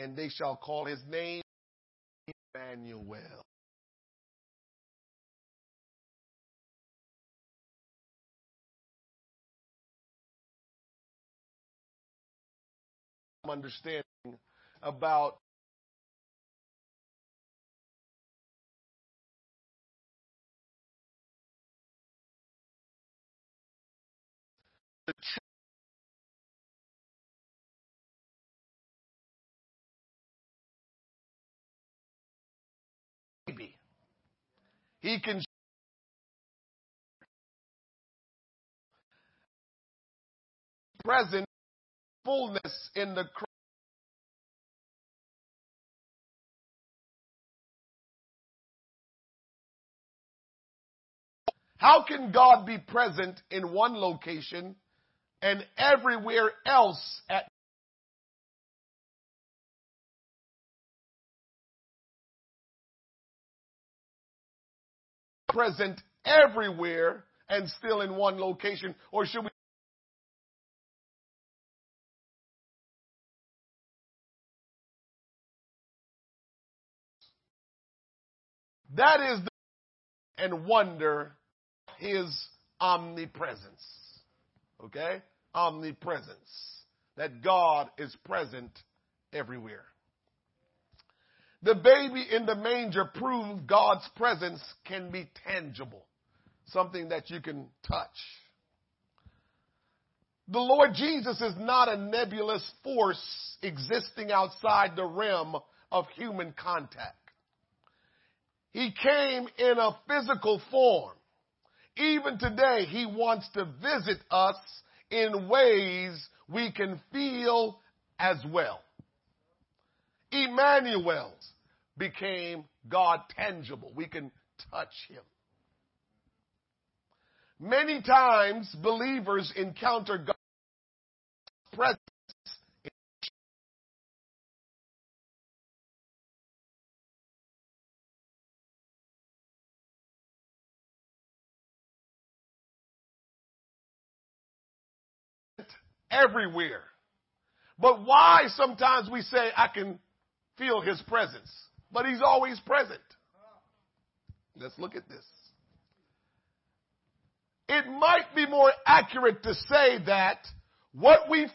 and they shall call his name Emmanuel. Understanding about the He can present fullness in the cross. How can God be present in one location and everywhere else at present everywhere and still in one location? Or should we That is the and wonder his omnipresence. Okay? Omnipresence. That God is present everywhere. The baby in the manger proved God's presence can be tangible. Something that you can touch. The Lord Jesus is not a nebulous force existing outside the realm of human contact. He came in a physical form. Even today, He wants to visit us in ways we can feel as well. Emmanuel became God tangible. We can touch Him. Many times believers encounter God's presence everywhere. But why sometimes we say, I can feel his presence, but he's always present. Let's look at this. It might be more accurate to say that what we